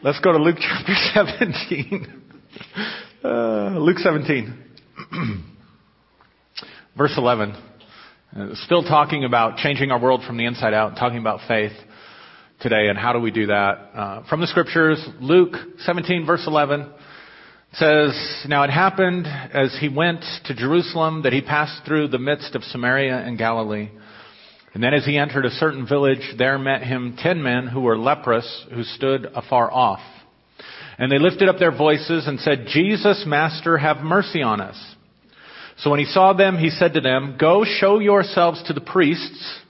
Let's go to Luke chapter 17. Uh, Luke 17. Verse 11. Uh, still talking about changing our world from the inside out, talking about faith today and how do we do that. Uh, from the scriptures, Luke 17 verse 11 says, Now it happened as he went to Jerusalem that he passed through the midst of Samaria and Galilee. And then as he entered a certain village, there met him ten men who were leprous, who stood afar off. And they lifted up their voices and said, Jesus, Master, have mercy on us. So when he saw them, he said to them, Go show yourselves to the priests.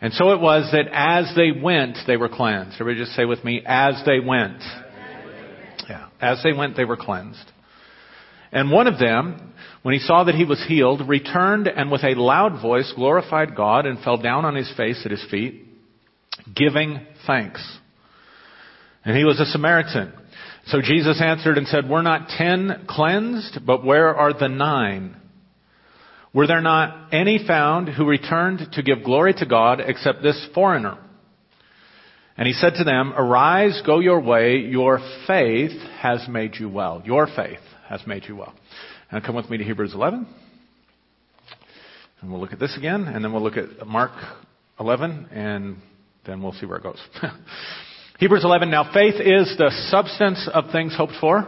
And so it was that as they went, they were cleansed. Everybody just say with me, as they went. Yeah. As they went, they were cleansed. And one of them, when he saw that he was healed, returned and with a loud voice glorified God and fell down on his face at his feet, giving thanks. And he was a Samaritan. So Jesus answered and said, We're not ten cleansed, but where are the nine? Were there not any found who returned to give glory to God except this foreigner? And he said to them, Arise, go your way, your faith has made you well. Your faith has made you well. Now come with me to Hebrews 11. And we'll look at this again, and then we'll look at Mark 11, and then we'll see where it goes. Hebrews 11, now faith is the substance of things hoped for,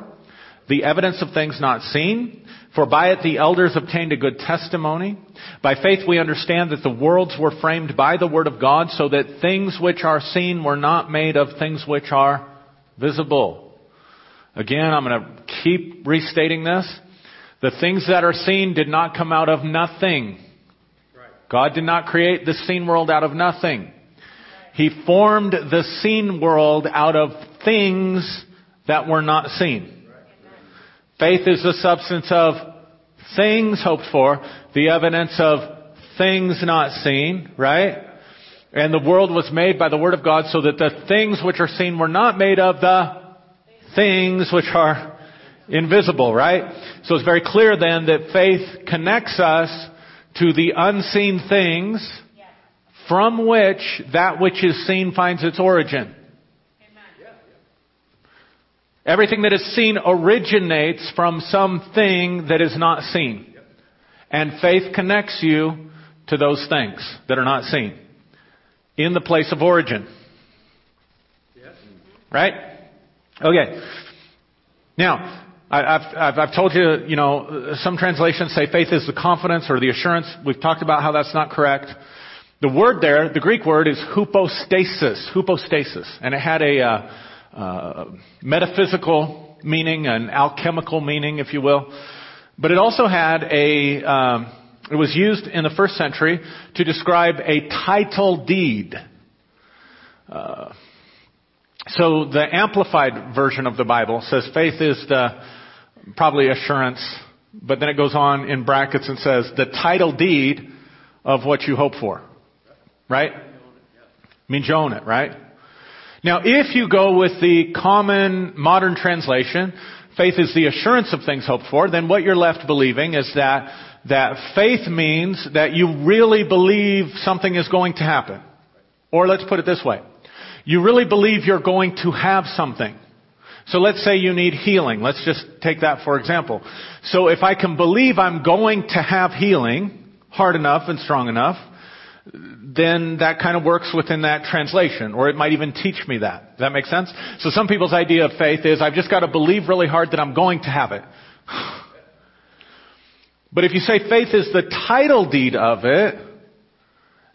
the evidence of things not seen, for by it the elders obtained a good testimony. By faith we understand that the worlds were framed by the word of God, so that things which are seen were not made of things which are visible. Again, I'm going to keep restating this. The things that are seen did not come out of nothing. God did not create the seen world out of nothing. He formed the seen world out of things that were not seen. Faith is the substance of things hoped for, the evidence of things not seen, right? And the world was made by the Word of God so that the things which are seen were not made of the things which are invisible, right? So it's very clear then that faith connects us to the unseen things from which that which is seen finds its origin. Everything that is seen originates from something that is not seen. And faith connects you to those things that are not seen in the place of origin. Right? Okay. Now, I've, I've, I've told you, you know, some translations say faith is the confidence or the assurance. We've talked about how that's not correct. The word there, the Greek word is hypostasis, hypostasis, and it had a uh, uh, metaphysical meaning, an alchemical meaning, if you will. But it also had a, um, it was used in the first century to describe a title deed. Uh, so the amplified version of the Bible says faith is the probably assurance, but then it goes on in brackets and says the title deed of what you hope for. Right? Means you own it, right? Now, if you go with the common modern translation, faith is the assurance of things hoped for, then what you're left believing is that, that faith means that you really believe something is going to happen. Or let's put it this way. You really believe you're going to have something. So let's say you need healing. Let's just take that for example. So if I can believe I'm going to have healing hard enough and strong enough, then that kind of works within that translation, or it might even teach me that. Does that make sense? So some people's idea of faith is I've just got to believe really hard that I'm going to have it. But if you say faith is the title deed of it,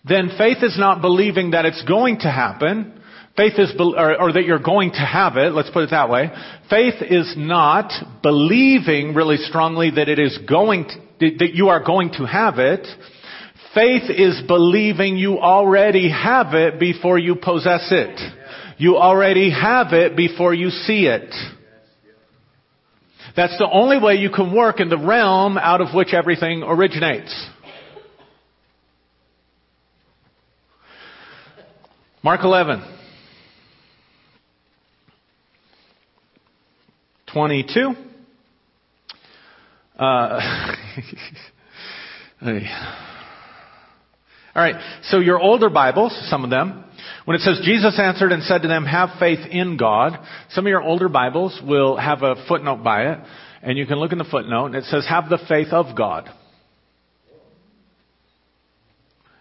then faith is not believing that it's going to happen. Faith is, or, or, that you're going to have it, let's put it that way. Faith is not believing really strongly that it is going to, that you are going to have it. Faith is believing you already have it before you possess it. You already have it before you see it. That's the only way you can work in the realm out of which everything originates. Mark 11. 22. Uh, All right. So your older Bibles, some of them, When it says Jesus answered and said to them, have faith in God, some of your older Bibles will have a footnote by it, and you can look in the footnote, and it says, have the faith of God.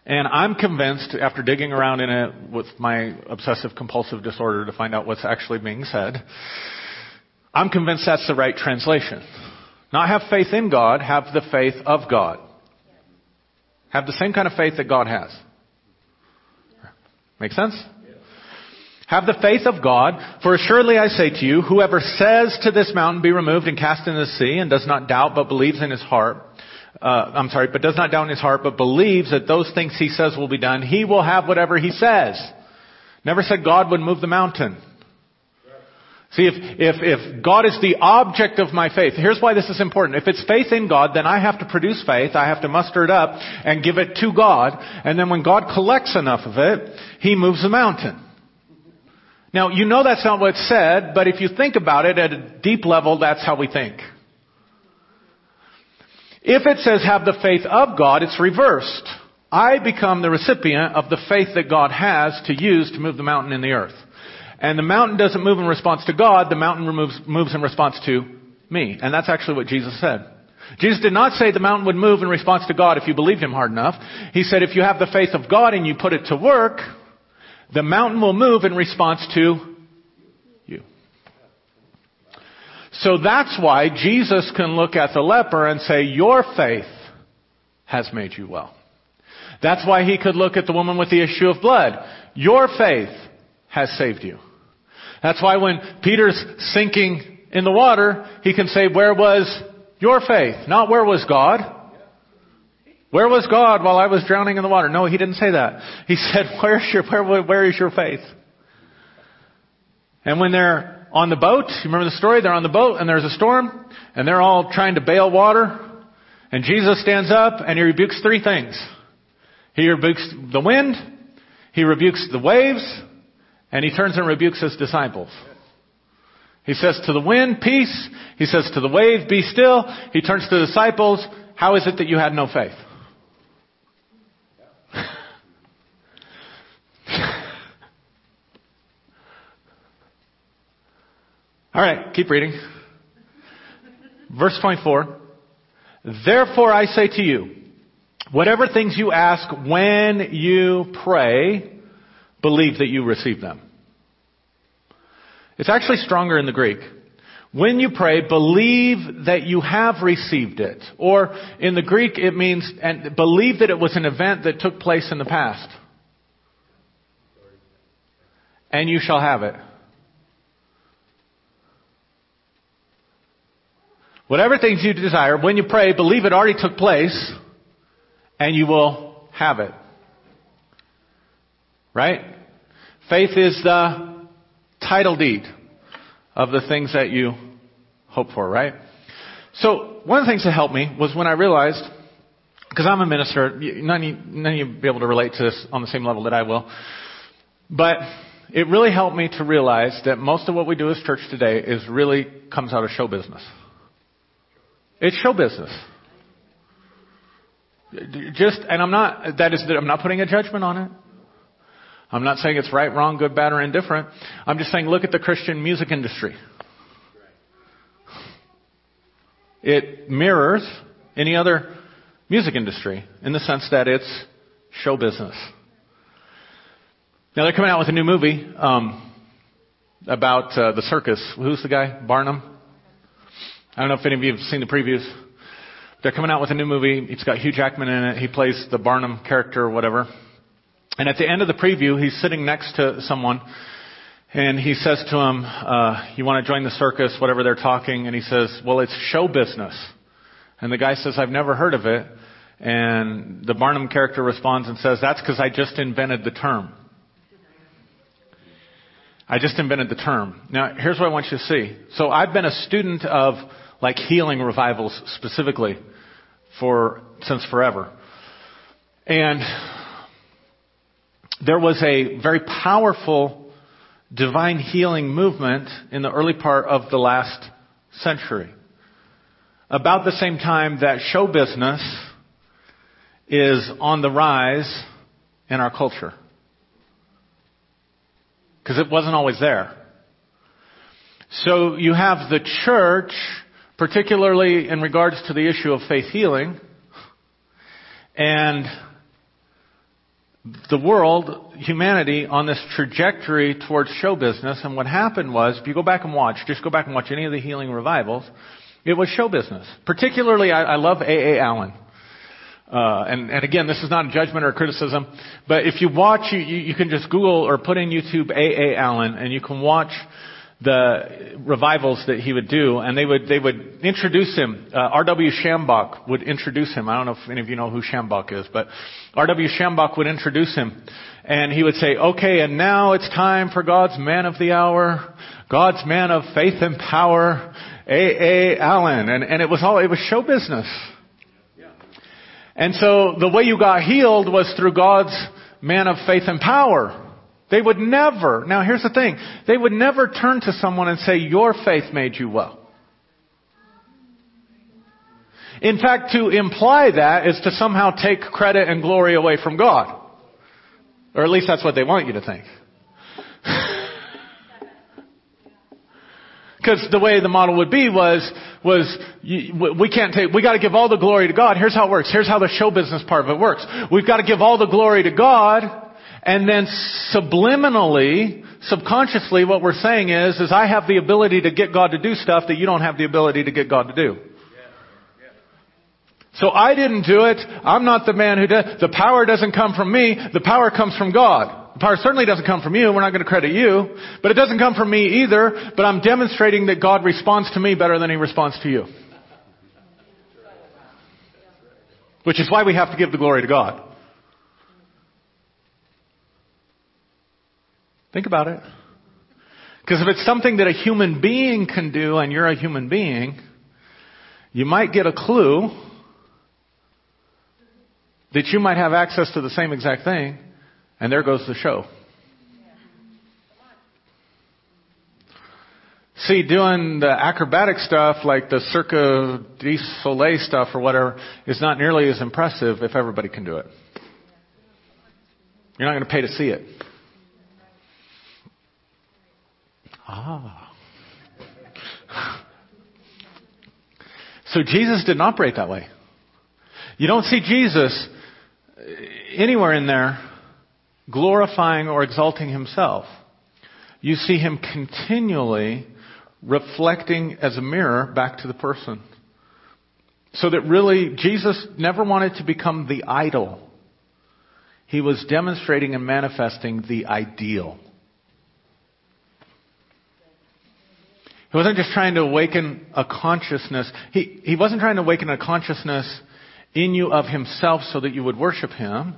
And I'm convinced, after digging around in it with my obsessive compulsive disorder to find out what's actually being said, I'm convinced that's the right translation. Not have faith in God, have the faith of God. Have the same kind of faith that God has. Make sense? Have the faith of God, for assuredly I say to you, whoever says to this mountain, be removed and cast into the sea, and does not doubt, but believes in his heart, uh, I'm sorry, but does not doubt in his heart, but believes that those things he says will be done, he will have whatever he says. Never said God would move the mountain. See, if, if, if God is the object of my faith, here's why this is important. If it's faith in God, then I have to produce faith, I have to muster it up and give it to God, and then when God collects enough of it, He moves the mountain. Now, you know that's not what's said, but if you think about it at a deep level, that's how we think. If it says have the faith of God, it's reversed. I become the recipient of the faith that God has to use to move the mountain in the earth. And the mountain doesn't move in response to God, the mountain moves, moves in response to me. And that's actually what Jesus said. Jesus did not say the mountain would move in response to God if you believed him hard enough. He said if you have the faith of God and you put it to work, the mountain will move in response to you. So that's why Jesus can look at the leper and say, your faith has made you well. That's why he could look at the woman with the issue of blood. Your faith has saved you. That's why when Peter's sinking in the water, he can say, where was your faith? Not where was God? Where was God while I was drowning in the water? No, he didn't say that. He said, where's your, where, where is your faith? And when they're on the boat, you remember the story? They're on the boat and there's a storm and they're all trying to bail water and Jesus stands up and he rebukes three things. He rebukes the wind, he rebukes the waves, and he turns and rebukes his disciples. He says to the wind, peace. He says to the wave, be still. He turns to the disciples, how is it that you had no faith? All right, keep reading. Verse 24. Therefore I say to you, whatever things you ask when you pray, believe that you receive them. It's actually stronger in the Greek. When you pray, believe that you have received it. Or in the Greek, it means, and believe that it was an event that took place in the past. And you shall have it. Whatever things you desire, when you pray, believe it already took place, and you will have it. Right? Faith is the title deed of the things that you hope for, right? So, one of the things that helped me was when I realized, because I'm a minister, none of, you, none of you be able to relate to this on the same level that I will, but it really helped me to realize that most of what we do as church today is really comes out of show business. It's show business. Just, and I'm not, that is, I'm not putting a judgment on it. I'm not saying it's right, wrong, good, bad, or indifferent. I'm just saying look at the Christian music industry. It mirrors any other music industry in the sense that it's show business. Now they're coming out with a new movie um, about uh, the circus. Who's the guy? Barnum. I don't know if any of you have seen the previews. They're coming out with a new movie. It's got Hugh Jackman in it. He plays the Barnum character or whatever. And at the end of the preview, he's sitting next to someone, and he says to him, uh, "You want to join the circus?" Whatever they're talking, and he says, "Well, it's show business." And the guy says, "I've never heard of it." And the Barnum character responds and says, "That's because I just invented the term." I just invented the term. Now, here's what I want you to see. So I've been a student of like healing revivals specifically for since forever. And there was a very powerful divine healing movement in the early part of the last century. About the same time that show business is on the rise in our culture. Because it wasn't always there. So you have the church, particularly in regards to the issue of faith healing, and the world, humanity, on this trajectory towards show business. And what happened was, if you go back and watch, just go back and watch any of the healing revivals, it was show business. Particularly, I, I love A.A. Allen. Uh, and, and again, this is not a judgment or a criticism, but if you watch, you, you, you can just Google or put in YouTube A.A. Allen, and you can watch the revivals that he would do, and they would they would introduce him. Uh, R.W. Schambach would introduce him. I don't know if any of you know who Schambach is, but R.W. Schambach would introduce him, and he would say, "Okay, and now it's time for God's man of the hour, God's man of faith and power, A. A. Allen," and and it was all it was show business. And so the way you got healed was through God's man of faith and power. They would never, now here's the thing, they would never turn to someone and say, your faith made you well. In fact, to imply that is to somehow take credit and glory away from God. Or at least that's what they want you to think. Because the way the model would be was, was, we can't take, we gotta give all the glory to God. Here's how it works. Here's how the show business part of it works. We've gotta give all the glory to God, and then subliminally, subconsciously, what we're saying is, is I have the ability to get God to do stuff that you don't have the ability to get God to do. So I didn't do it. I'm not the man who did. The power doesn't come from me. The power comes from God. The power certainly doesn't come from you. We're not going to credit you. But it doesn't come from me either. But I'm demonstrating that God responds to me better than He responds to you. Which is why we have to give the glory to God. Think about it. Because if it's something that a human being can do and you're a human being, you might get a clue that you might have access to the same exact thing, and there goes the show. See, doing the acrobatic stuff like the Cirque du Soleil stuff or whatever is not nearly as impressive if everybody can do it. You're not going to pay to see it. Ah. So Jesus didn't operate that way. You don't see Jesus anywhere in there glorifying or exalting himself. You see him continually reflecting as a mirror back to the person. So that really, Jesus never wanted to become the idol. He was demonstrating and manifesting the ideal. He wasn't just trying to awaken a consciousness. He, he wasn't trying to awaken a consciousness in you of himself so that you would worship him.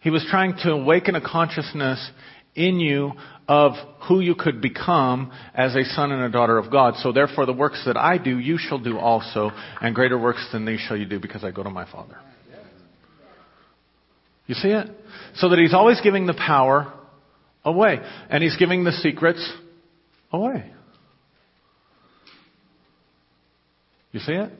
He was trying to awaken a consciousness in you of who you could become as a son and a daughter of God. So therefore the works that I do, you shall do also, and greater works than these shall you do because I go to my Father. You see it? So that he's always giving the power away. And he's giving the secrets away. You see it?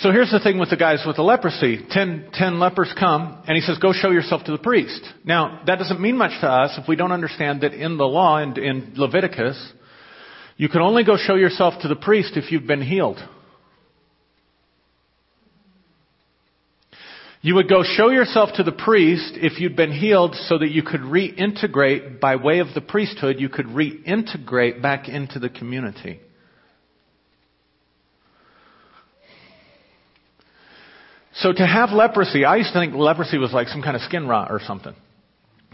So here's the thing with the guys with the leprosy. Ten, ten lepers come, and he says, go show yourself to the priest. Now, that doesn't mean much to us if we don't understand that in the law, in, in Leviticus, you can only go show yourself to the priest if you've been healed. You would go show yourself to the priest if you'd been healed so that you could reintegrate by way of the priesthood, you could reintegrate back into the community. So to have leprosy, I used to think leprosy was like some kind of skin rot or something.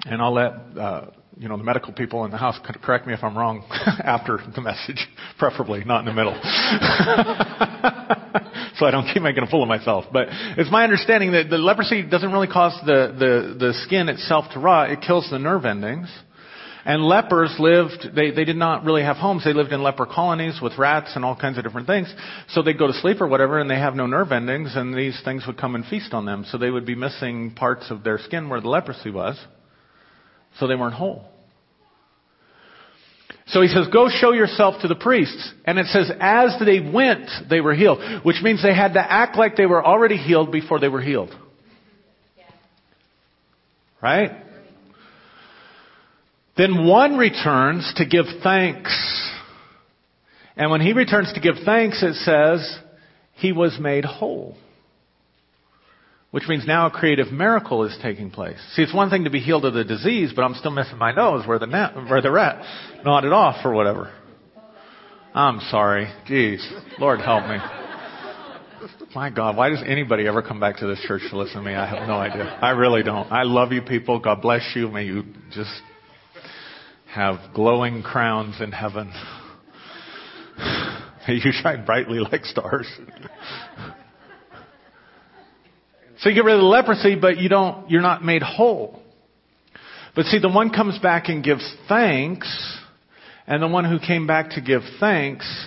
And I'll let, uh, you know, the medical people in the house correct me if I'm wrong after the message, preferably, not in the middle. so I don't keep making a fool of myself. But it's my understanding that the leprosy doesn't really cause the, the, the skin itself to rot. It kills the nerve endings. And lepers lived, they, they did not really have homes. They lived in leper colonies with rats and all kinds of different things. So they'd go to sleep or whatever and they have no nerve endings and these things would come and feast on them. So they would be missing parts of their skin where the leprosy was. So they weren't whole. So he says, go show yourself to the priests. And it says, as they went, they were healed. Which means they had to act like they were already healed before they were healed. Right? Then one returns to give thanks. And when he returns to give thanks, it says he was made whole. Which means now a creative miracle is taking place. See, it's one thing to be healed of the disease, but I'm still missing my nose where the net, where the rat gnawed it off or whatever. I'm sorry. Jeez. Lord help me. My God, why does anybody ever come back to this church to listen to me? I have no idea. I really don't. I love you people. God bless you. May you just have glowing crowns in heaven. May you shine brightly like stars. so you get rid of the leprosy, but you don't, you're not made whole. But see, the one comes back and gives thanks, and the one who came back to give thanks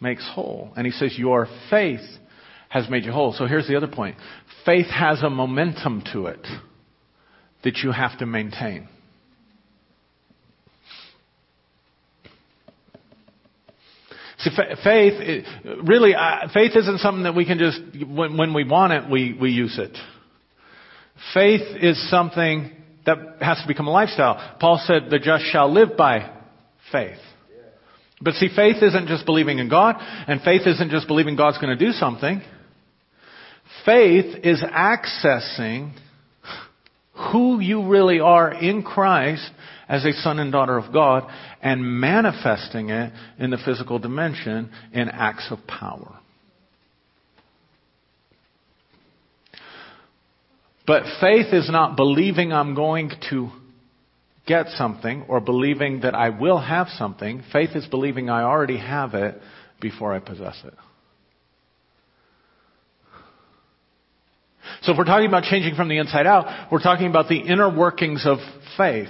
makes whole. And he says, Your faith has made you whole. So here's the other point faith has a momentum to it that you have to maintain. See, faith, really, uh, faith isn't something that we can just, when, when we want it, we, we use it. Faith is something that has to become a lifestyle. Paul said, the just shall live by faith. But see, faith isn't just believing in God, and faith isn't just believing God's going to do something. Faith is accessing who you really are in Christ as a son and daughter of God and manifesting it in the physical dimension in acts of power. But faith is not believing I'm going to get something or believing that I will have something. Faith is believing I already have it before I possess it. So if we're talking about changing from the inside out, we're talking about the inner workings of faith.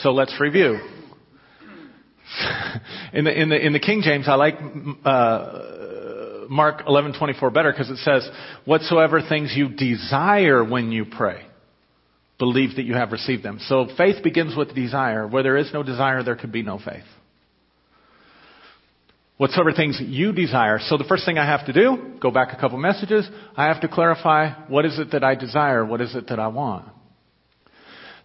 So let's review. in the in the in the King James, I like uh, Mark eleven twenty four better because it says, "Whatsoever things you desire when you pray, believe that you have received them." So faith begins with desire. Where there is no desire, there could be no faith. Whatsoever things you desire. So the first thing I have to do, go back a couple messages, I have to clarify what is it that I desire, what is it that I want.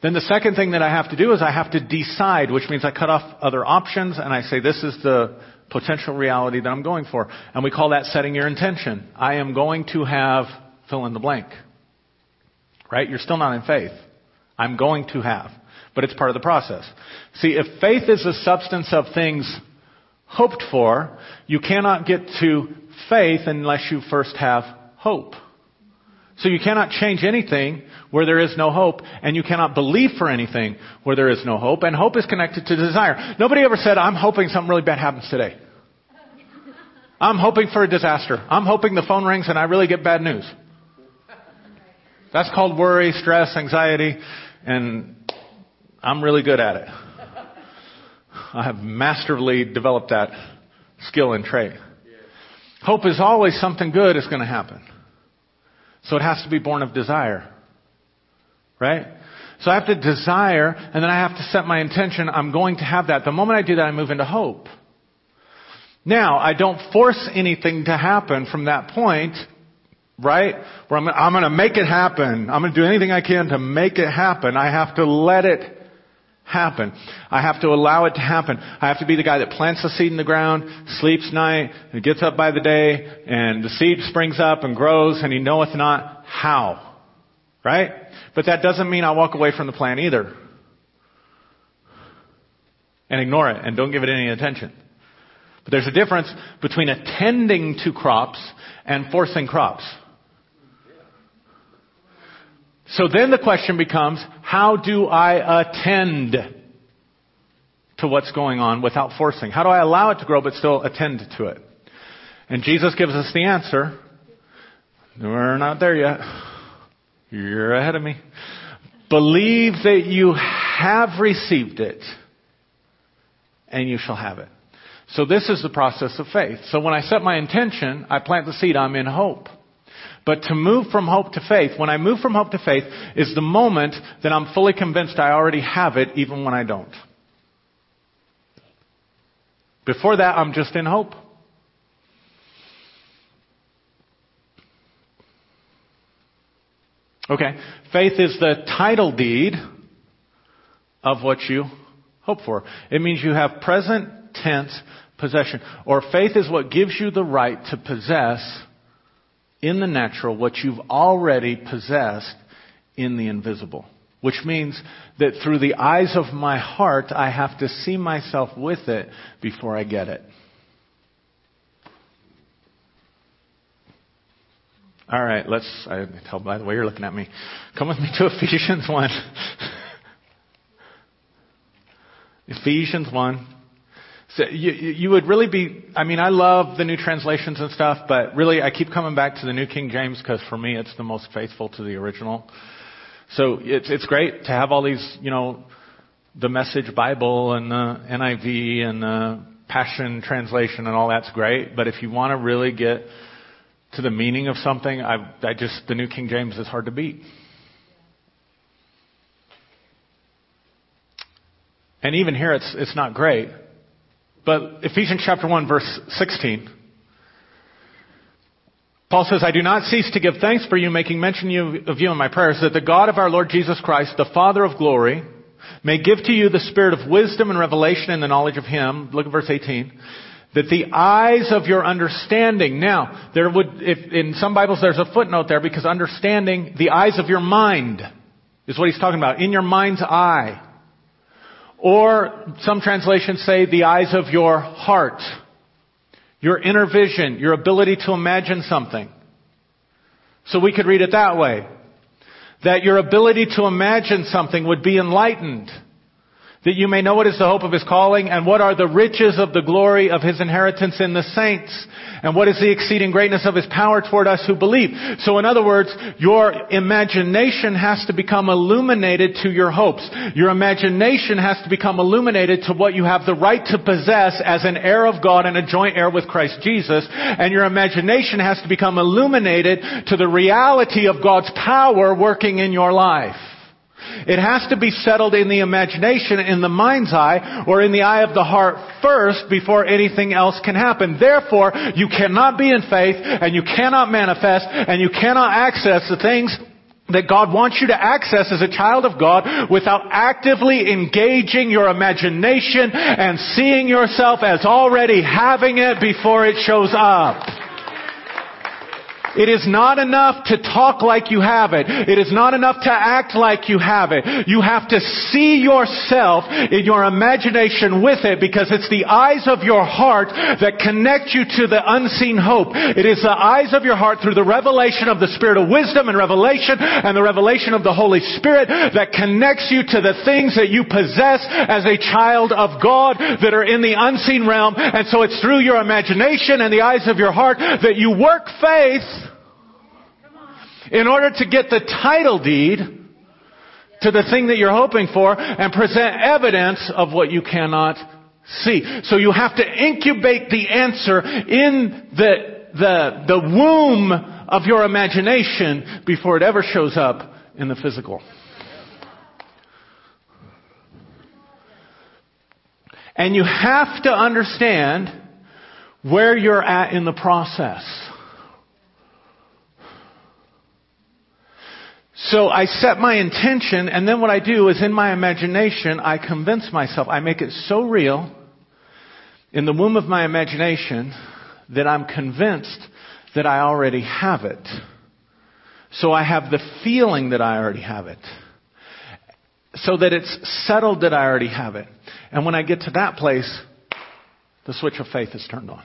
Then the second thing that I have to do is I have to decide, which means I cut off other options and I say this is the potential reality that I'm going for. And we call that setting your intention. I am going to have fill in the blank. Right? You're still not in faith. I'm going to have. But it's part of the process. See, if faith is the substance of things hoped for, you cannot get to faith unless you first have hope. So you cannot change anything where there is no hope, and you cannot believe for anything where there is no hope, and hope is connected to desire. Nobody ever said, I'm hoping something really bad happens today. I'm hoping for a disaster. I'm hoping the phone rings and I really get bad news. That's called worry, stress, anxiety, and I'm really good at it. I have masterfully developed that skill and trait. Hope is always something good is going to happen. So it has to be born of desire. Right? So I have to desire, and then I have to set my intention, I'm going to have that. The moment I do that, I move into hope. Now, I don't force anything to happen from that point, right? Where I'm, I'm going to make it happen. I'm going to do anything I can to make it happen. I have to let it happen. I have to allow it to happen. I have to be the guy that plants the seed in the ground, sleeps night, and gets up by the day, and the seed springs up and grows, and he knoweth not how. Right? But that doesn't mean I walk away from the plan either. And ignore it and don't give it any attention. But there's a difference between attending to crops and forcing crops. So then the question becomes, how do I attend to what's going on without forcing? How do I allow it to grow but still attend to it? And Jesus gives us the answer. We're not there yet. You're ahead of me. Believe that you have received it and you shall have it. So this is the process of faith. So when I set my intention, I plant the seed, I'm in hope. But to move from hope to faith, when I move from hope to faith, is the moment that I'm fully convinced I already have it, even when I don't. Before that, I'm just in hope. Okay, faith is the title deed of what you hope for. It means you have present tense possession. Or faith is what gives you the right to possess in the natural what you've already possessed in the invisible. Which means that through the eyes of my heart, I have to see myself with it before I get it. All right, let's, I tell by the way you're looking at me. Come with me to Ephesians 1. Ephesians 1. So you, you would really be, I mean, I love the new translations and stuff, but really I keep coming back to the New King James because for me it's the most faithful to the original. So it's, it's great to have all these, you know, the Message Bible and the NIV and the Passion Translation and all that's great, but if you want to really get to the meaning of something, I, I just, the New King James is hard to beat. And even here it's, it's not great. But Ephesians chapter 1 verse 16. Paul says, I do not cease to give thanks for you, making mention of you in my prayers, that the God of our Lord Jesus Christ, the Father of glory, may give to you the spirit of wisdom and revelation in the knowledge of Him. Look at verse 18 that the eyes of your understanding. Now, there would, if, in some Bibles there's a footnote there because understanding, the eyes of your mind is what he's talking about. In your mind's eye. Or some translations say the eyes of your heart. Your inner vision, your ability to imagine something. So we could read it that way. That your ability to imagine something would be enlightened that you may know what is the hope of his calling and what are the riches of the glory of his inheritance in the saints and what is the exceeding greatness of his power toward us who believe. So in other words, your imagination has to become illuminated to your hopes. Your imagination has to become illuminated to what you have the right to possess as an heir of God and a joint heir with Christ Jesus. And your imagination has to become illuminated to the reality of God's power working in your life. It has to be settled in the imagination, in the mind's eye, or in the eye of the heart first before anything else can happen. Therefore, you cannot be in faith, and you cannot manifest, and you cannot access the things that God wants you to access as a child of God without actively engaging your imagination and seeing yourself as already having it before it shows up. It is not enough to talk like you have it. It is not enough to act like you have it. You have to see yourself in your imagination with it because it's the eyes of your heart that connect you to the unseen hope. It is the eyes of your heart through the revelation of the Spirit of wisdom and revelation and the revelation of the Holy Spirit that connects you to the things that you possess as a child of God that are in the unseen realm. And so it's through your imagination and the eyes of your heart that you work faith in order to get the title deed to the thing that you're hoping for and present evidence of what you cannot see. So you have to incubate the answer in the, the, the womb of your imagination before it ever shows up in the physical. And you have to understand where you're at in the process. So I set my intention, and then what I do is in my imagination, I convince myself, I make it so real in the womb of my imagination that I'm convinced that I already have it. So I have the feeling that I already have it. So that it's settled that I already have it. And when I get to that place, the switch of faith is turned on.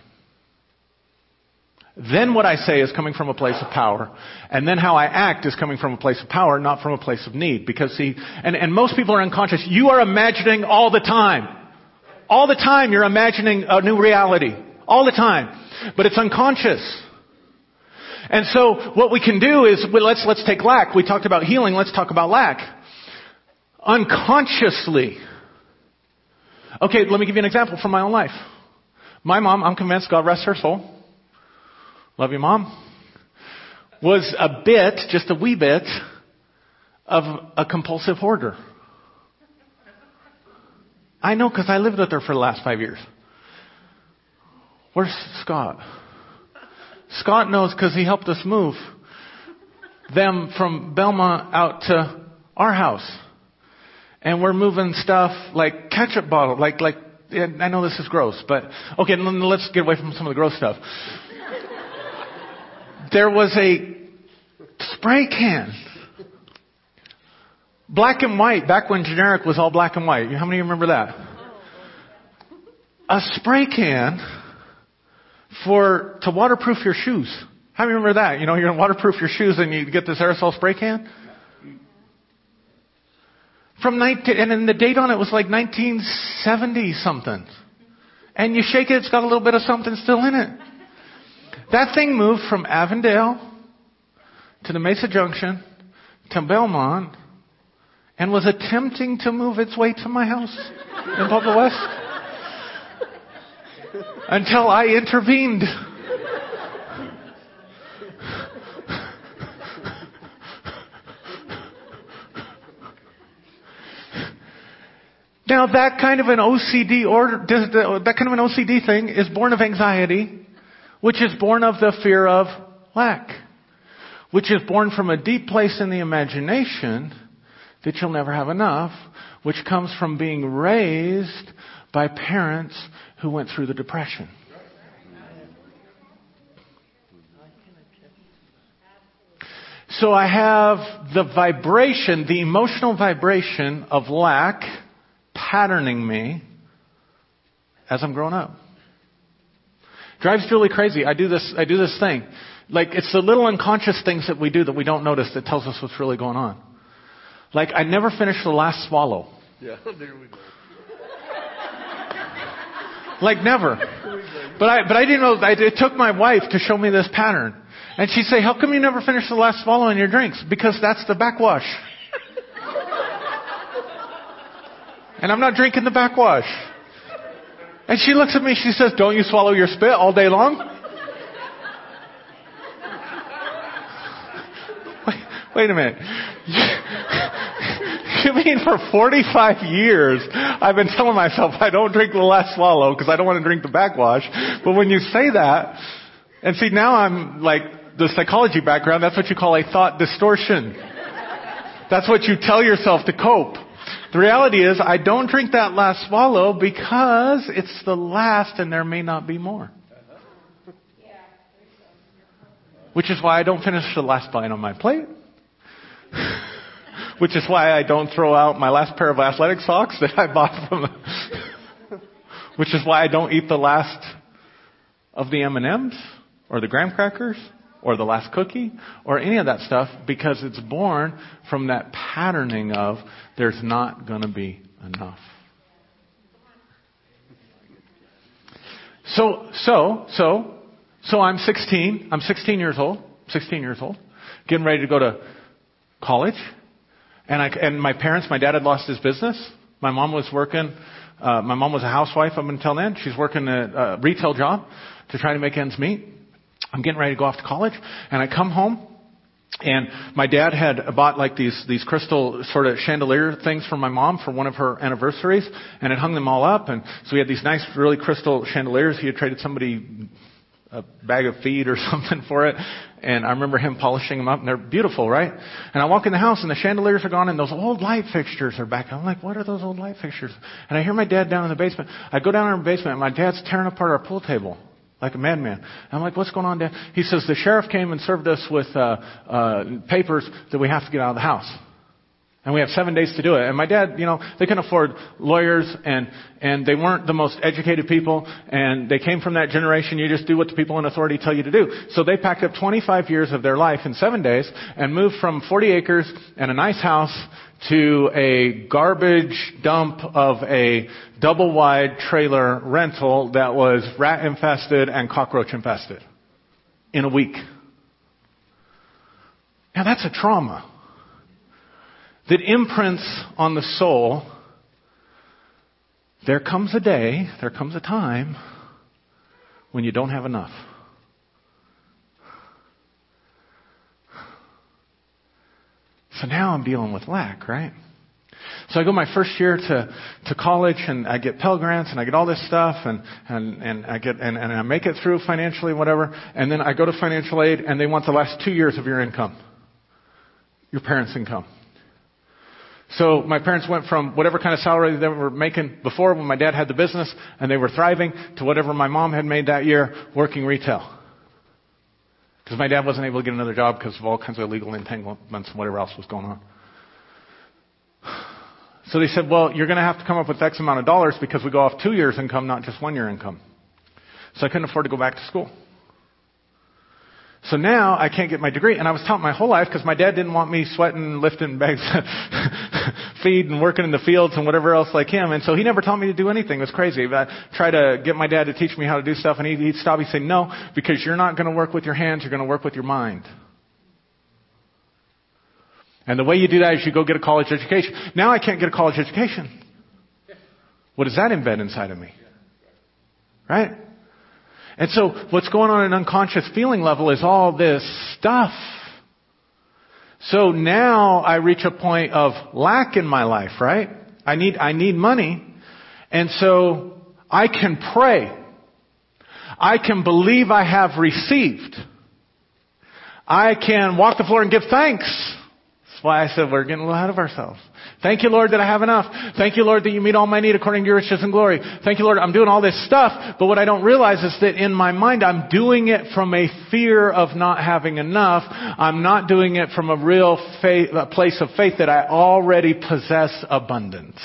Then what I say is coming from a place of power. And then how I act is coming from a place of power, not from a place of need. Because see, and, and most people are unconscious. You are imagining all the time. All the time you're imagining a new reality. All the time. But it's unconscious. And so what we can do is, well, let's, let's take lack. We talked about healing. Let's talk about lack. Unconsciously. Okay, let me give you an example from my own life. My mom, I'm convinced, God rest her soul, Love you, mom. Was a bit, just a wee bit, of a compulsive hoarder. I know because I lived with her for the last five years. Where's Scott? Scott knows because he helped us move them from Belmont out to our house. and we're moving stuff like ketchup bottle, like like. I know this is gross, but okay, let's get away from some of the gross stuff. There was a spray can Black and white, back when generic was all black and white. How many of you remember that? A spray can for, to waterproof your shoes. How many remember that? You know, you're going to waterproof your shoes and you get this aerosol spray can? From 19, and then the date on it was like 1970 something. And you shake it, it's got a little bit of something still in it. That thing moved from Avondale to the Mesa Junction to Belmont and was attempting to move its way to my house in Pueblo West until I intervened. Now that kind of an OCD order, that kind of an OCD thing is born of anxiety, which is born of the fear of lack, which is born from a deep place in the imagination that you'll never have enough, which comes from being raised by parents who went through the Depression. So I have the vibration, the emotional vibration of lack patterning me as I'm growing up. Drives Julie crazy. I do this, I do this thing. Like, it's the little unconscious things that we do that we don't notice that tells us what's really going on. Like, I never finished the last swallow. Yeah, there we go. Like, never. But I, but I didn't know, I, it took my wife to show me this pattern. And she'd say, how come you never finish the last swallow in your drinks? Because that's the backwash. and I'm not drinking the backwash. And she looks at me, she says, don't you swallow your spit all day long? wait, wait a minute. You mean for 45 years I've been telling myself I don't drink the last swallow because I don't want to drink the backwash. But when you say that, and see now I'm like the psychology background, that's what you call a thought distortion. That's what you tell yourself to cope. The reality is I don't drink that last swallow because it's the last and there may not be more. Which is why I don't finish the last bite on my plate. Which is why I don't throw out my last pair of athletic socks that I bought from, which is why I don't eat the last of the M&Ms or the graham crackers or the last cookie or any of that stuff because it's born from that patterning of there's not going to be enough. So, so, so, so I'm 16. I'm 16 years old. 16 years old. Getting ready to go to college. And, I, and my parents, my dad had lost his business. My mom was working, uh, my mom was a housewife up until then. She's working a, a retail job to try to make ends meet. I'm getting ready to go off to college, and I come home, and my dad had bought like these these crystal sort of chandelier things for my mom for one of her anniversaries, and had hung them all up, and so we had these nice, really crystal chandeliers. He had traded somebody a bag of feed or something for it. And I remember him polishing them up and they're beautiful, right? And I walk in the house and the chandeliers are gone and those old light fixtures are back. I'm like, what are those old light fixtures? And I hear my dad down in the basement. I go down in the basement and my dad's tearing apart our pool table like a madman. I'm like, what's going on, Dad? He says, the sheriff came and served us with uh, uh, papers that we have to get out of the house. And we have seven days to do it. And my dad, you know, they couldn't afford lawyers and, and they weren't the most educated people and they came from that generation, you just do what the people in authority tell you to do. So they packed up 25 years of their life in seven days and moved from 40 acres and a nice house to a garbage dump of a double wide trailer rental that was rat infested and cockroach infested in a week. Now that's a trauma that imprints on the soul, there comes a day, there comes a time when you don't have enough. So now I'm dealing with lack, right? So I go my first year to, to college and I get Pell Grants and I get all this stuff and, and, and I get, and, and I make it through financially, whatever. And then I go to financial aid and they want the last two years of your income. Your parents' income. So my parents went from whatever kind of salary they were making before when my dad had the business and they were thriving to whatever my mom had made that year working retail. Because my dad wasn't able to get another job because of all kinds of legal entanglements and whatever else was going on. So they said, well, you're going to have to come up with X amount of dollars because we go off two years income, not just one year income. So I couldn't afford to go back to school. So now I can't get my degree. And I was taught my whole life because my dad didn't want me sweating, lifting bags, feed and working in the fields and whatever else like him. And so he never taught me to do anything. It was crazy. But I tried to get my dad to teach me how to do stuff and he'd, he'd stop. He'd say, no, because you're not going to work with your hands. You're going to work with your mind. And the way you do that is you go get a college education. Now I can't get a college education. What does that embed inside of me? Right? And so what's going on at an unconscious feeling level is all this stuff. So now I reach a point of lack in my life, right? I need, I need money. And so I can pray. I can believe I have received. I can walk the floor and give thanks. That's why I said we're getting a little ahead of ourselves. Thank you, Lord, that I have enough. Thank you, Lord, that you meet all my need according to your riches and glory. Thank you, Lord, I'm doing all this stuff, but what I don't realize is that in my mind, I'm doing it from a fear of not having enough. I'm not doing it from a real faith, a place of faith that I already possess abundance.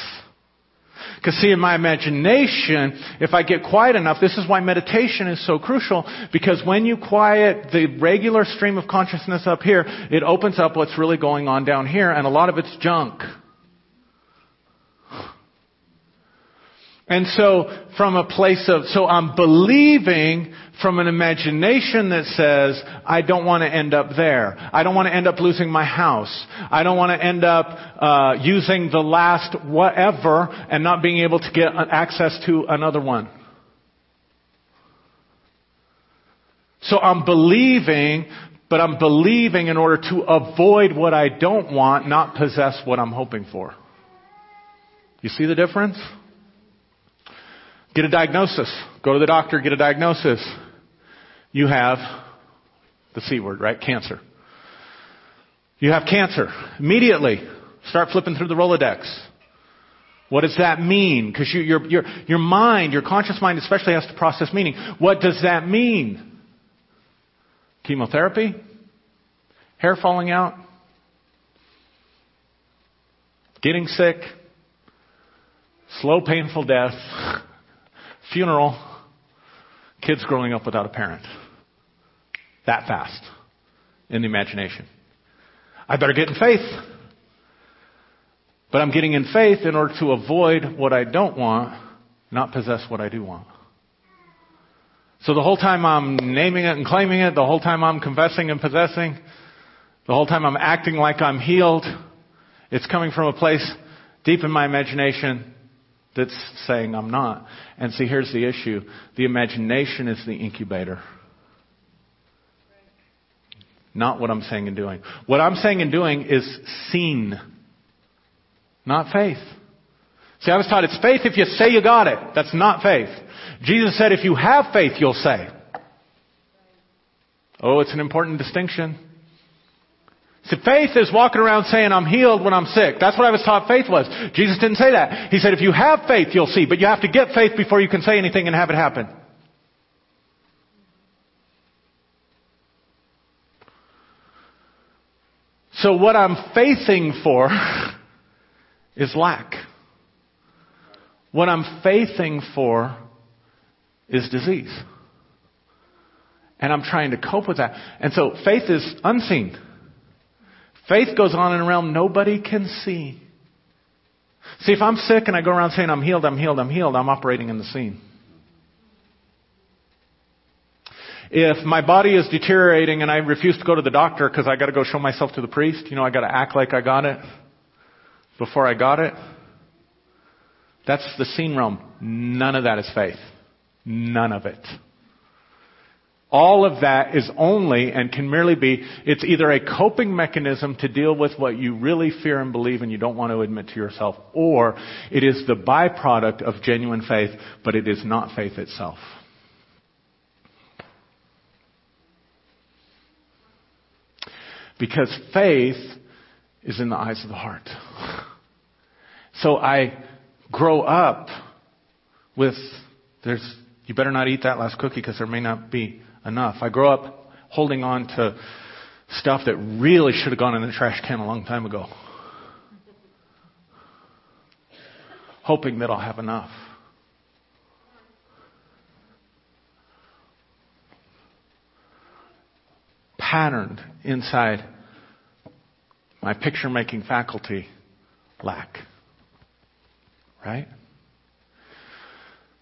Because see, in my imagination, if I get quiet enough, this is why meditation is so crucial, because when you quiet the regular stream of consciousness up here, it opens up what's really going on down here, and a lot of it's junk. And so, from a place of, so I'm believing from an imagination that says, I don't want to end up there. I don't want to end up losing my house. I don't want to end up uh, using the last whatever and not being able to get access to another one. So I'm believing, but I'm believing in order to avoid what I don't want, not possess what I'm hoping for. You see the difference? Get a diagnosis. Go to the doctor, get a diagnosis. You have the C word, right? Cancer. You have cancer. Immediately, start flipping through the Rolodex. What does that mean? Because you, your, your, your mind, your conscious mind especially has to process meaning. What does that mean? Chemotherapy? Hair falling out? Getting sick? Slow, painful death? Funeral, kids growing up without a parent. That fast in the imagination. I better get in faith. But I'm getting in faith in order to avoid what I don't want, not possess what I do want. So the whole time I'm naming it and claiming it, the whole time I'm confessing and possessing, the whole time I'm acting like I'm healed, it's coming from a place deep in my imagination that's saying I'm not. And see, here's the issue the imagination is the incubator. Not what I'm saying and doing. What I'm saying and doing is seen, not faith. See, I was taught it's faith if you say you got it. That's not faith. Jesus said if you have faith, you'll say. Oh, it's an important distinction. See, faith is walking around saying, I'm healed when I'm sick. That's what I was taught faith was. Jesus didn't say that. He said, if you have faith, you'll see. But you have to get faith before you can say anything and have it happen. So what I'm faithing for is lack. What I'm faithing for is disease. And I'm trying to cope with that. And so faith is unseen. Faith goes on in a realm nobody can see. See, if I'm sick and I go around saying I'm healed, I'm healed, I'm healed, I'm operating in the seen. If my body is deteriorating and I refuse to go to the doctor because I got to go show myself to the priest, you know, I got to act like I got it before I got it. That's the seen realm. None of that is faith. None of it. All of that is only and can merely be, it's either a coping mechanism to deal with what you really fear and believe and you don't want to admit to yourself, or it is the byproduct of genuine faith, but it is not faith itself. Because faith is in the eyes of the heart. So I grow up with, there's, you better not eat that last cookie because there may not be enough. I grow up holding on to stuff that really should have gone in the trash can a long time ago. Hoping that I'll have enough. Patterned inside my picture making faculty lack. Right?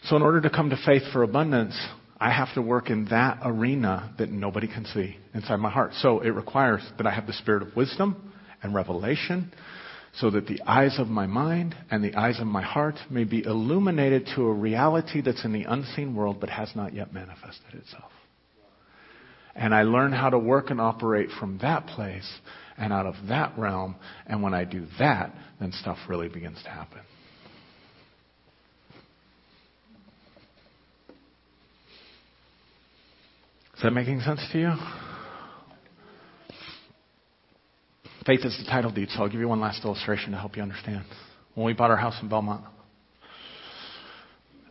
So, in order to come to faith for abundance, I have to work in that arena that nobody can see inside my heart. So, it requires that I have the spirit of wisdom and revelation so that the eyes of my mind and the eyes of my heart may be illuminated to a reality that's in the unseen world but has not yet manifested itself. And I learn how to work and operate from that place and out of that realm. And when I do that, then stuff really begins to happen. Is that making sense to you? Faith is the title deed, so I'll give you one last illustration to help you understand. When we bought our house in Belmont,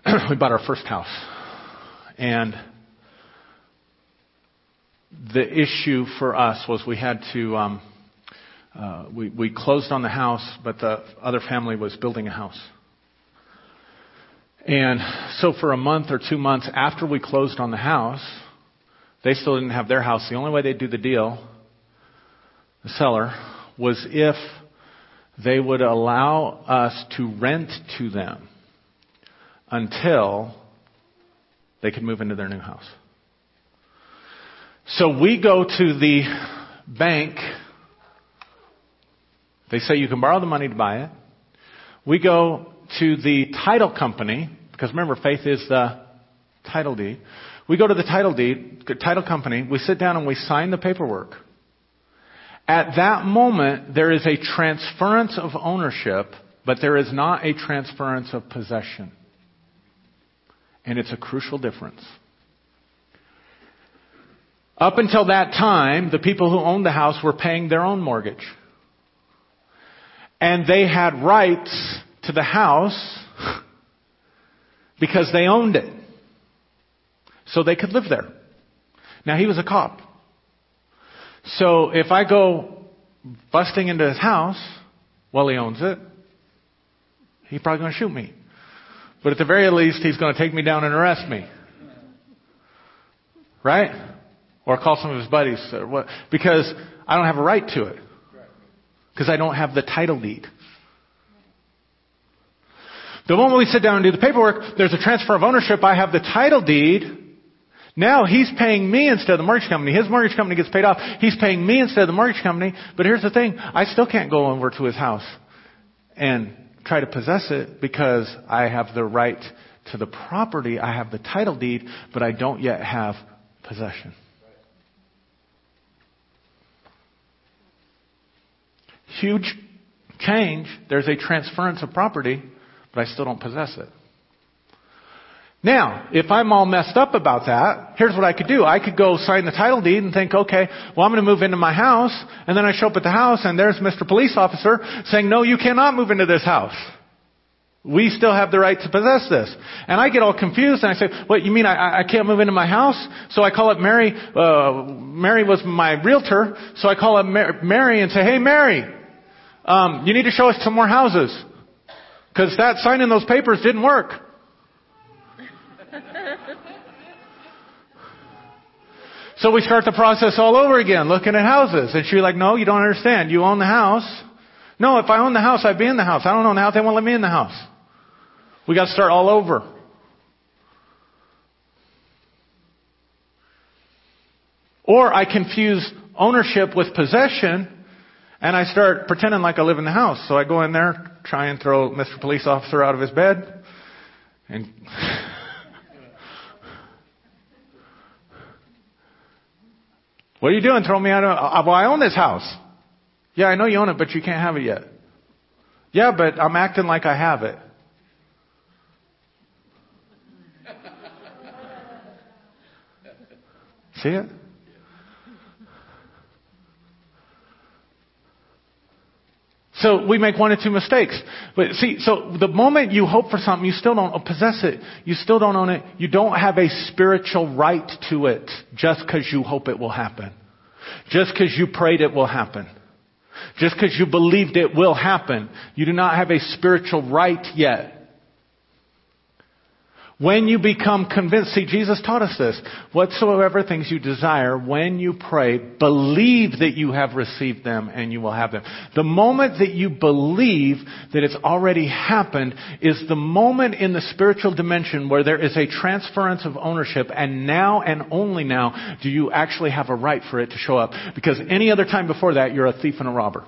we bought our first house. And the issue for us was we had to, um, uh, we, we closed on the house, but the other family was building a house. And so for a month or two months after we closed on the house, they still didn't have their house. The only way they'd do the deal, the seller, was if they would allow us to rent to them until they could move into their new house. So we go to the bank. They say you can borrow the money to buy it. We go to the title company, because remember, faith is the title deed. We go to the title deed, title company, we sit down and we sign the paperwork. At that moment, there is a transference of ownership, but there is not a transference of possession. And it's a crucial difference. Up until that time, the people who owned the house were paying their own mortgage. And they had rights to the house because they owned it so they could live there. Now he was a cop. So if I go busting into his house well, he owns it, he's probably going to shoot me. But at the very least, he's going to take me down and arrest me. Right? Or call some of his buddies. Or what, because I don't have a right to it. Because I don't have the title deed. The moment we sit down and do the paperwork, there's a transfer of ownership. I have the title deed. Now he's paying me instead of the mortgage company. His mortgage company gets paid off. He's paying me instead of the mortgage company. But here's the thing. I still can't go over to his house and try to possess it because I have the right to the property. I have the title deed, but I don't yet have possession. Huge change. There's a transference of property, but I still don't possess it. Now, if I'm all messed up about that, here's what I could do. I could go sign the title deed and think, okay, well I'm going to move into my house, and then I show up at the house and there's Mr. Police Officer saying, no, you cannot move into this house. We still have the right to possess this. And I get all confused and I say, what, you mean I, I can't move into my house? So I call up Mary, uh, Mary was my realtor, so I call up Mary and say, hey Mary, um, you need to show us some more houses. Cause that signing those papers didn't work. So we start the process all over again, looking at houses. And she's like, no, you don't understand. You own the house. No, if I own the house, I'd be in the house. I don't own the house. They won't let me in the house. We got to start all over. Or I confuse ownership with possession and I start pretending like I live in the house. So I go in there, try and throw Mr. Police Officer out of his bed and What are you doing? Throw me out of, uh, well, I own this house. Yeah, I know you own it, but you can't have it yet. Yeah, but I'm acting like I have it. See it? So we make one or two mistakes. But see, so the moment you hope for something, you still don't possess it. You still don't own it. You don't have a spiritual right to it just because you hope it will happen. Just because you prayed it will happen. Just because you believed it will happen. You do not have a spiritual right yet. When you become convinced, see, Jesus taught us this. Whatsoever things you desire, when you pray, believe that you have received them and you will have them. The moment that you believe that it's already happened is the moment in the spiritual dimension where there is a transference of ownership and now and only now do you actually have a right for it to show up. Because any other time before that, you're a thief and a robber.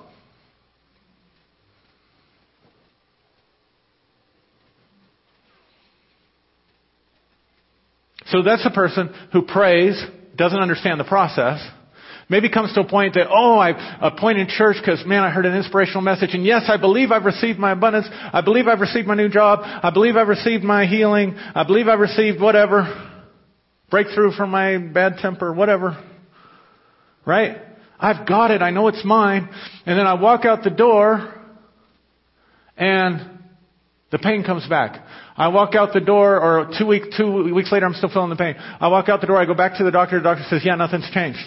So that's a person who prays, doesn't understand the process, maybe comes to a point that, oh, I appointed church because, man, I heard an inspirational message, and yes, I believe I've received my abundance. I believe I've received my new job. I believe I've received my healing. I believe I've received whatever. Breakthrough from my bad temper, whatever. Right? I've got it. I know it's mine. And then I walk out the door, and the pain comes back. I walk out the door, or two, week, two weeks later, I'm still feeling the pain. I walk out the door, I go back to the doctor, the doctor says, yeah, nothing's changed.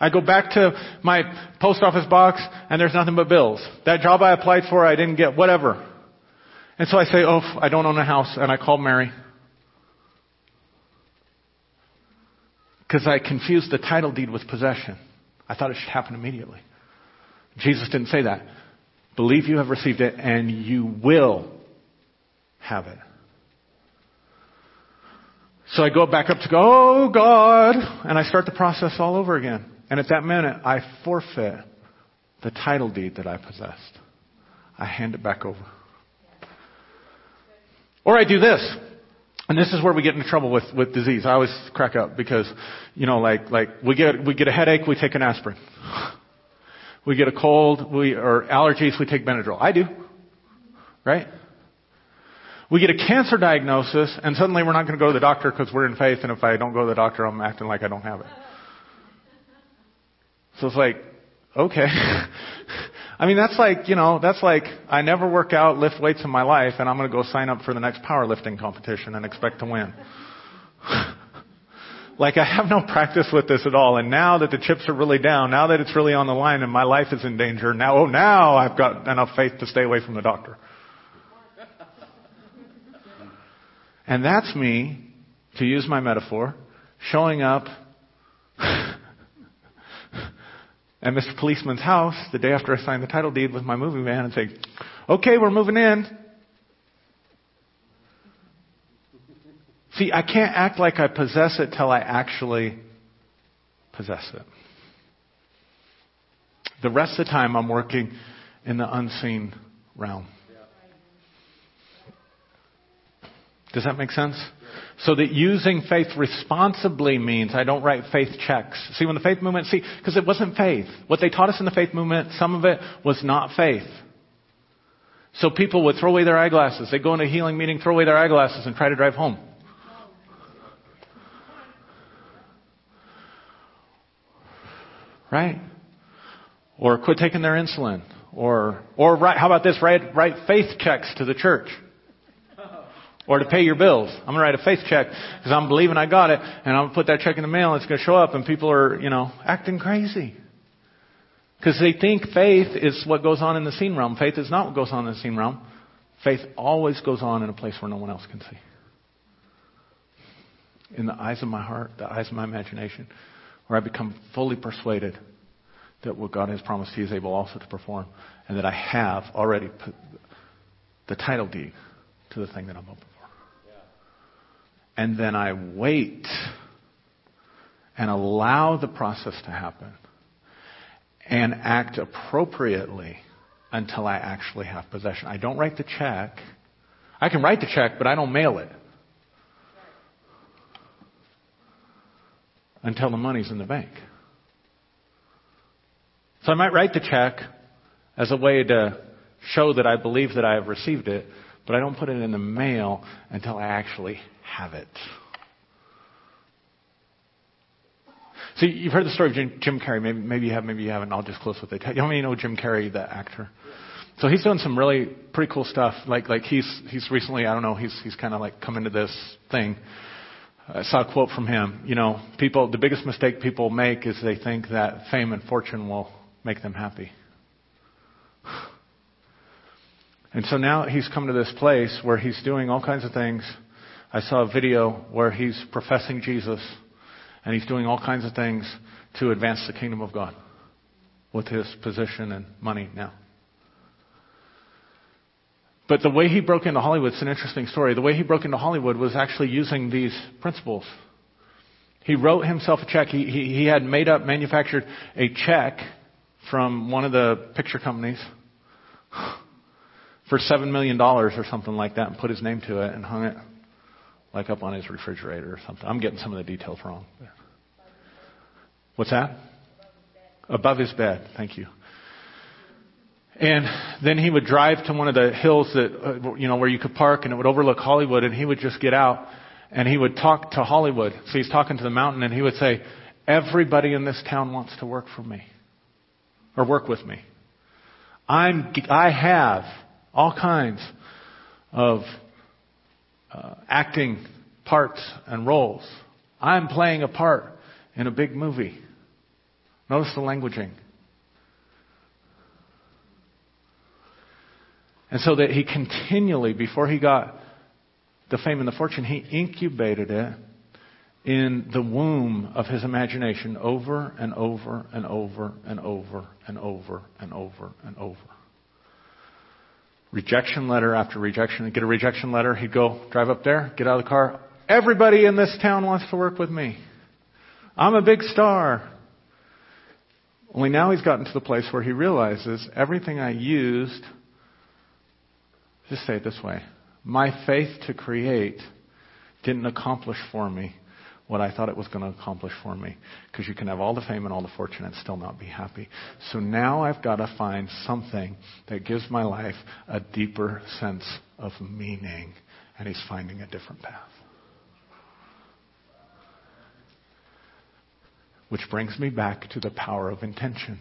I go back to my post office box, and there's nothing but bills. That job I applied for, I didn't get, whatever. And so I say, oh, I don't own a house, and I call Mary. Because I confused the title deed with possession. I thought it should happen immediately. Jesus didn't say that. Believe you have received it and you will have it. So I go back up to go, oh God, and I start the process all over again. And at that minute, I forfeit the title deed that I possessed. I hand it back over. Or I do this. And this is where we get into trouble with, with disease. I always crack up because, you know, like, like we get, we get a headache, we take an aspirin. We get a cold, we, or allergies, we take Benadryl. I do. Right? We get a cancer diagnosis, and suddenly we're not going to go to the doctor because we're in faith, and if I don't go to the doctor, I'm acting like I don't have it. So it's like, okay. I mean, that's like, you know, that's like, I never work out, lift weights in my life, and I'm going to go sign up for the next powerlifting competition and expect to win. Like I have no practice with this at all. And now that the chips are really down, now that it's really on the line and my life is in danger, now, oh, now I've got enough faith to stay away from the doctor. And that's me, to use my metaphor, showing up at Mr. Policeman's house the day after I signed the title deed with my moving van and saying, okay, we're moving in. See, I can't act like I possess it till I actually possess it. The rest of the time, I'm working in the unseen realm. Does that make sense? So that using faith responsibly means I don't write faith checks. See, when the faith movement, see, because it wasn't faith. What they taught us in the faith movement, some of it was not faith. So people would throw away their eyeglasses. They'd go into a healing meeting, throw away their eyeglasses, and try to drive home. Right? Or quit taking their insulin. Or, or write, how about this? Write, write faith checks to the church. Or to pay your bills. I'm gonna write a faith check because I'm believing I got it and I'm gonna put that check in the mail and it's gonna show up and people are, you know, acting crazy. Because they think faith is what goes on in the seen realm. Faith is not what goes on in the seen realm. Faith always goes on in a place where no one else can see. In the eyes of my heart, the eyes of my imagination where I become fully persuaded that what God has promised He is able also to perform, and that I have already put the title deed to the thing that I'm hoping for. Yeah. And then I wait and allow the process to happen and act appropriately until I actually have possession. I don't write the check. I can write the check, but I don't mail it. Until the money's in the bank. So I might write the check as a way to show that I believe that I have received it, but I don't put it in the mail until I actually have it. See, you've heard the story of Jim, Jim Carrey. Maybe, maybe you have, maybe you haven't. I'll just close with it. How many know Jim Carrey, the actor? So he's doing some really pretty cool stuff. Like, like he's, he's recently, I don't know, he's, he's kind of like come into this thing. I saw a quote from him. You know, people, the biggest mistake people make is they think that fame and fortune will make them happy. And so now he's come to this place where he's doing all kinds of things. I saw a video where he's professing Jesus and he's doing all kinds of things to advance the kingdom of God with his position and money now. But the way he broke into Hollywood, is an interesting story. The way he broke into Hollywood was actually using these principles. He wrote himself a check. He, he, he had made up, manufactured a check from one of the picture companies for $7 million or something like that and put his name to it and hung it like up on his refrigerator or something. I'm getting some of the details wrong. What's that? Above his bed. Thank you. And then he would drive to one of the hills that, uh, you know, where you could park and it would overlook Hollywood and he would just get out and he would talk to Hollywood. So he's talking to the mountain and he would say, everybody in this town wants to work for me or work with me. I'm, I have all kinds of uh, acting parts and roles. I'm playing a part in a big movie. Notice the languaging. And so that he continually, before he got the fame and the fortune, he incubated it in the womb of his imagination over and over and over and over and over and over and over. Rejection letter after rejection. He'd get a rejection letter. He'd go drive up there, get out of the car. Everybody in this town wants to work with me. I'm a big star. Only now he's gotten to the place where he realizes everything I used just say it this way My faith to create didn't accomplish for me what I thought it was going to accomplish for me. Because you can have all the fame and all the fortune and still not be happy. So now I've got to find something that gives my life a deeper sense of meaning. And he's finding a different path. Which brings me back to the power of intention.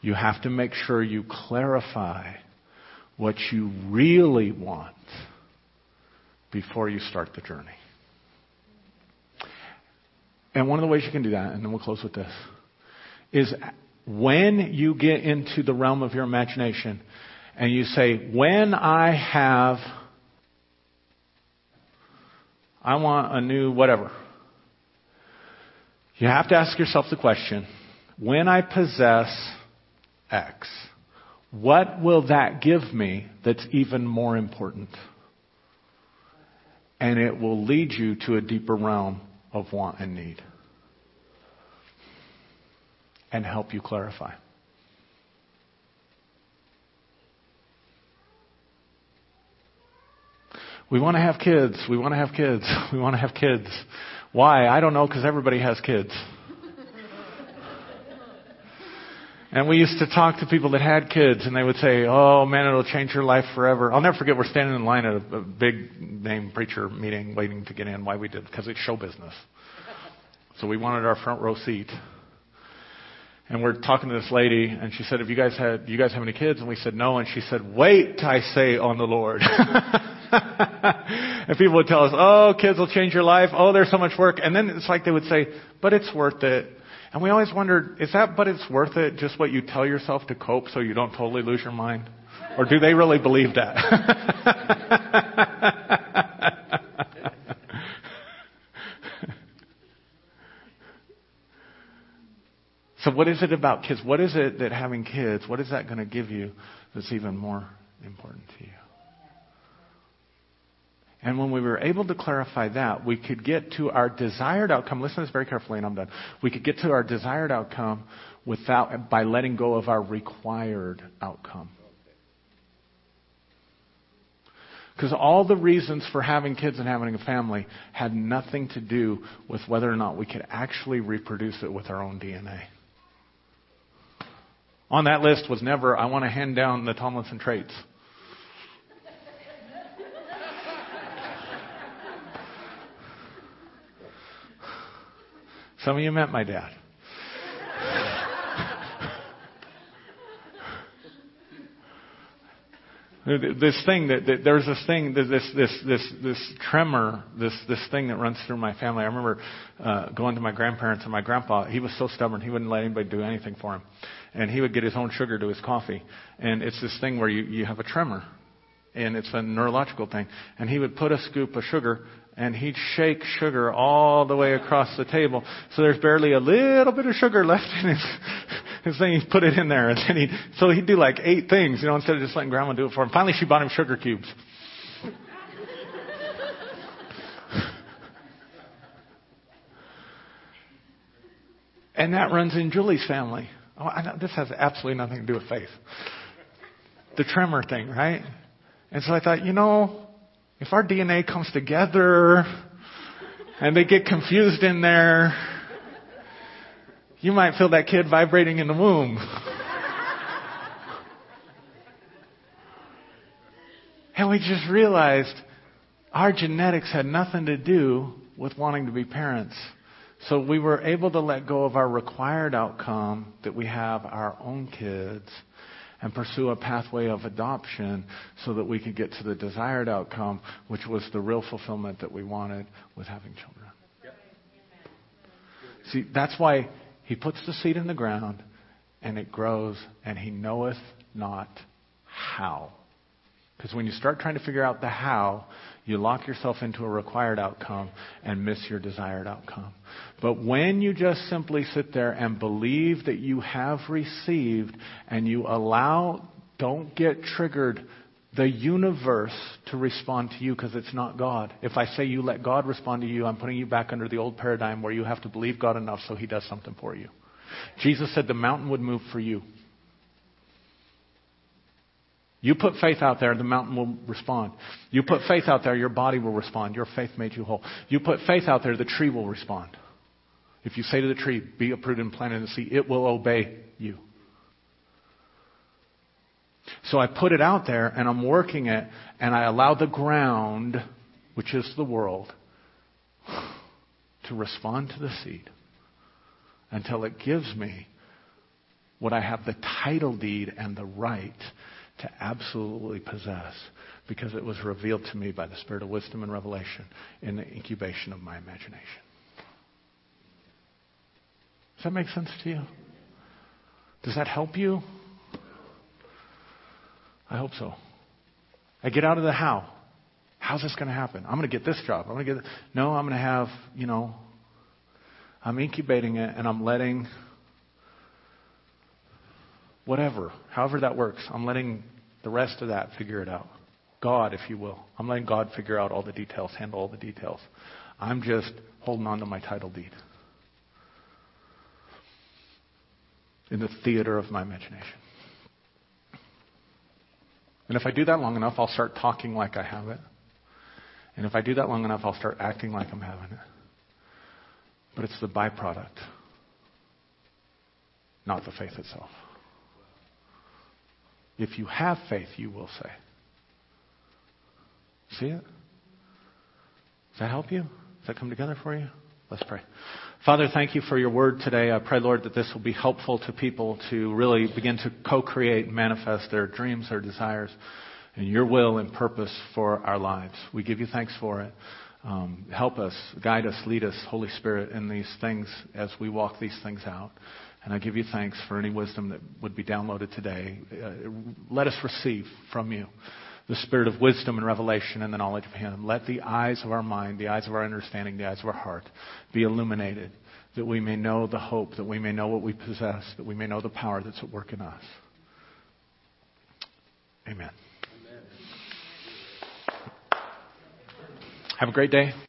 You have to make sure you clarify what you really want before you start the journey. And one of the ways you can do that, and then we'll close with this, is when you get into the realm of your imagination and you say, when I have, I want a new whatever. You have to ask yourself the question, when I possess X, what will that give me that's even more important? And it will lead you to a deeper realm of want and need and help you clarify. We want to have kids. We want to have kids. We want to have kids. Why? I don't know because everybody has kids. And we used to talk to people that had kids, and they would say, "Oh man, it'll change your life forever." I'll never forget. We're standing in line at a, a big name preacher meeting, waiting to get in. Why we did? Because it's show business. So we wanted our front row seat. And we're talking to this lady, and she said, "Have you guys had? You guys have any kids?" And we said, "No." And she said, "Wait, I say on the Lord." and people would tell us, "Oh, kids will change your life. Oh, there's so much work." And then it's like they would say, "But it's worth it." And we always wondered, is that but it's worth it just what you tell yourself to cope so you don't totally lose your mind? Or do they really believe that? so what is it about kids? What is it that having kids, what is that going to give you that's even more important to you? And when we were able to clarify that, we could get to our desired outcome. Listen to this very carefully, and I'm done. We could get to our desired outcome without by letting go of our required outcome. Because all the reasons for having kids and having a family had nothing to do with whether or not we could actually reproduce it with our own DNA. On that list was never, I want to hand down the Tomlinson traits. Some of you met my dad. this thing that, that there's this thing this this this this tremor this this thing that runs through my family. I remember uh, going to my grandparents and my grandpa. He was so stubborn he wouldn't let anybody do anything for him, and he would get his own sugar to his coffee. And it's this thing where you you have a tremor, and it's a neurological thing. And he would put a scoop of sugar and he'd shake sugar all the way across the table. So there's barely a little bit of sugar left in his, his thing. He'd put it in there. And then he, so he'd do like eight things, you know, instead of just letting grandma do it for him. Finally, she bought him sugar cubes. and that runs in Julie's family. Oh, I know, this has absolutely nothing to do with faith. The tremor thing, right? And so I thought, you know, if our DNA comes together and they get confused in there, you might feel that kid vibrating in the womb. and we just realized our genetics had nothing to do with wanting to be parents. So we were able to let go of our required outcome that we have our own kids and pursue a pathway of adoption so that we could get to the desired outcome, which was the real fulfillment that we wanted with having children. See, that's why he puts the seed in the ground and it grows and he knoweth not how. Because when you start trying to figure out the how, you lock yourself into a required outcome and miss your desired outcome. But when you just simply sit there and believe that you have received and you allow, don't get triggered, the universe to respond to you because it's not God. If I say you let God respond to you, I'm putting you back under the old paradigm where you have to believe God enough so He does something for you. Jesus said the mountain would move for you. You put faith out there, the mountain will respond. You put faith out there, your body will respond. Your faith made you whole. You put faith out there, the tree will respond. If you say to the tree, be uprooted and planted in the sea, it will obey you. So I put it out there and I'm working it and I allow the ground, which is the world, to respond to the seed until it gives me what I have the title deed and the right to absolutely possess because it was revealed to me by the Spirit of wisdom and revelation in the incubation of my imagination. Does that make sense to you? Does that help you? I hope so. I get out of the how. How's this going to happen? I'm going to get this job. I'm going to get. No, I'm going to have. You know. I'm incubating it, and I'm letting whatever, however that works. I'm letting the rest of that figure it out. God, if you will. I'm letting God figure out all the details, handle all the details. I'm just holding on to my title deed in the theater of my imagination. And if I do that long enough, I'll start talking like I have it. And if I do that long enough, I'll start acting like I'm having it. But it's the byproduct, not the faith itself. If you have faith, you will say. See it? Does that help you? Does that come together for you? Let's pray. Father, thank you for your word today. I pray, Lord, that this will be helpful to people to really begin to co create and manifest their dreams, their desires, and your will and purpose for our lives. We give you thanks for it. Um, help us, guide us, lead us, Holy Spirit, in these things as we walk these things out. And I give you thanks for any wisdom that would be downloaded today. Uh, let us receive from you the spirit of wisdom and revelation and the knowledge of Him. Let the eyes of our mind, the eyes of our understanding, the eyes of our heart be illuminated that we may know the hope, that we may know what we possess, that we may know the power that's at work in us. Amen. Amen. Have a great day.